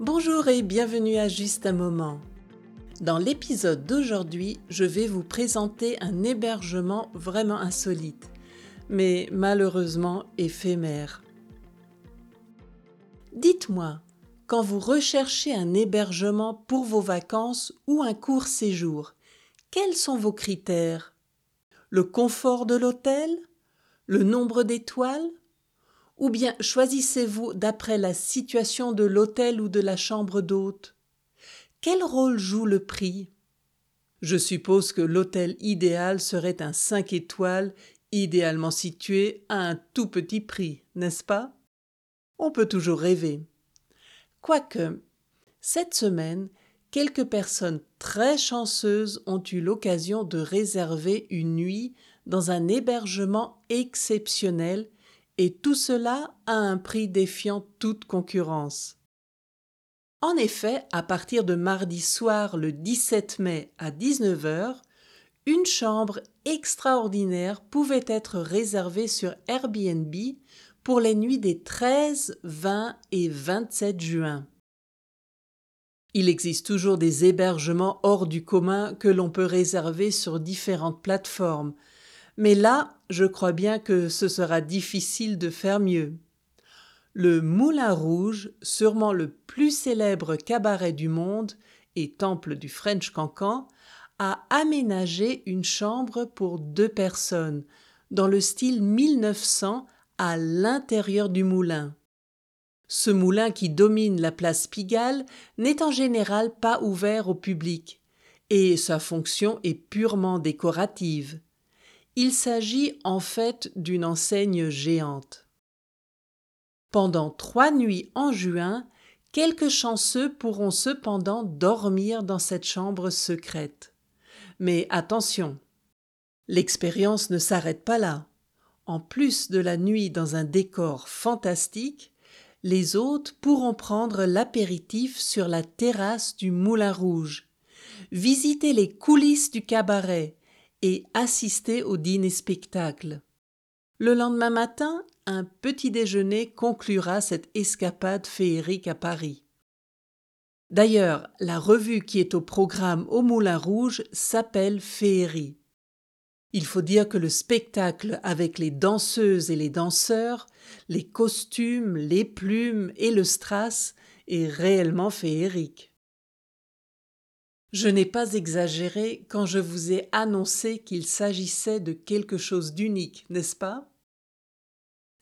Bonjour et bienvenue à Juste un moment. Dans l'épisode d'aujourd'hui, je vais vous présenter un hébergement vraiment insolite, mais malheureusement éphémère. Dites-moi, quand vous recherchez un hébergement pour vos vacances ou un court séjour, quels sont vos critères? Le confort de l'hôtel? Le nombre d'étoiles? Ou bien choisissez-vous d'après la situation de l'hôtel ou de la chambre d'hôte? Quel rôle joue le prix? Je suppose que l'hôtel idéal serait un 5 étoiles, idéalement situé à un tout petit prix, n'est-ce pas? On peut toujours rêver. Quoique, cette semaine, quelques personnes très chanceuses ont eu l'occasion de réserver une nuit dans un hébergement exceptionnel et tout cela à un prix défiant toute concurrence. En effet, à partir de mardi soir le 17 mai à 19h, une chambre extraordinaire pouvait être réservée sur Airbnb pour les nuits des 13, 20 et 27 juin. Il existe toujours des hébergements hors du commun que l'on peut réserver sur différentes plateformes, mais là, je crois bien que ce sera difficile de faire mieux. Le Moulin Rouge, sûrement le plus célèbre cabaret du monde et temple du French Cancan, a aménagé une chambre pour deux personnes, dans le style 1900 à l'intérieur du moulin. Ce moulin qui domine la place Pigalle n'est en général pas ouvert au public, et sa fonction est purement décorative. Il s'agit en fait d'une enseigne géante. Pendant trois nuits en juin, quelques chanceux pourront cependant dormir dans cette chambre secrète. Mais attention, l'expérience ne s'arrête pas là. En plus de la nuit dans un décor fantastique, les hôtes pourront prendre l'apéritif sur la terrasse du Moulin Rouge, visiter les coulisses du cabaret et assister au dîner-spectacle. Le lendemain matin, un petit déjeuner conclura cette escapade féerique à Paris. D'ailleurs, la revue qui est au programme au Moulin Rouge s'appelle Féerie. Il faut dire que le spectacle avec les danseuses et les danseurs, les costumes, les plumes et le strass est réellement féerique. Je n'ai pas exagéré quand je vous ai annoncé qu'il s'agissait de quelque chose d'unique, n'est-ce pas?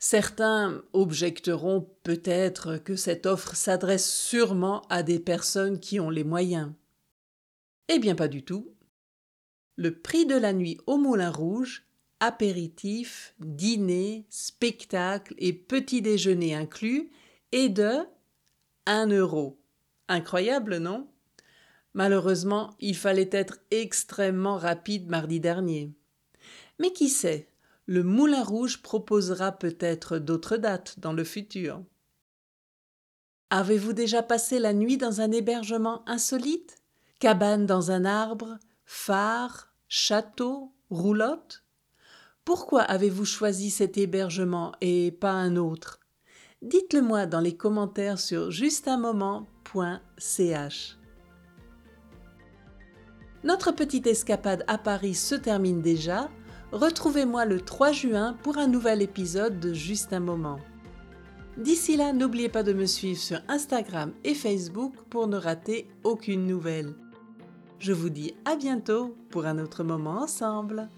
Certains objecteront peut-être que cette offre s'adresse sûrement à des personnes qui ont les moyens. Eh bien pas du tout. Le prix de la nuit au Moulin Rouge, apéritif, dîner, spectacle et petit déjeuner inclus, est de un euro. Incroyable, non? Malheureusement, il fallait être extrêmement rapide mardi dernier. Mais qui sait, le Moulin Rouge proposera peut-être d'autres dates dans le futur. Avez-vous déjà passé la nuit dans un hébergement insolite? Cabane dans un arbre Phare Château Roulotte? Pourquoi avez-vous choisi cet hébergement et pas un autre? Dites-le moi dans les commentaires sur justunmoment.ch. Notre petite escapade à Paris se termine déjà. Retrouvez-moi le 3 juin pour un nouvel épisode de Juste un moment. D'ici là, n'oubliez pas de me suivre sur Instagram et Facebook pour ne rater aucune nouvelle. Je vous dis à bientôt pour un autre moment ensemble.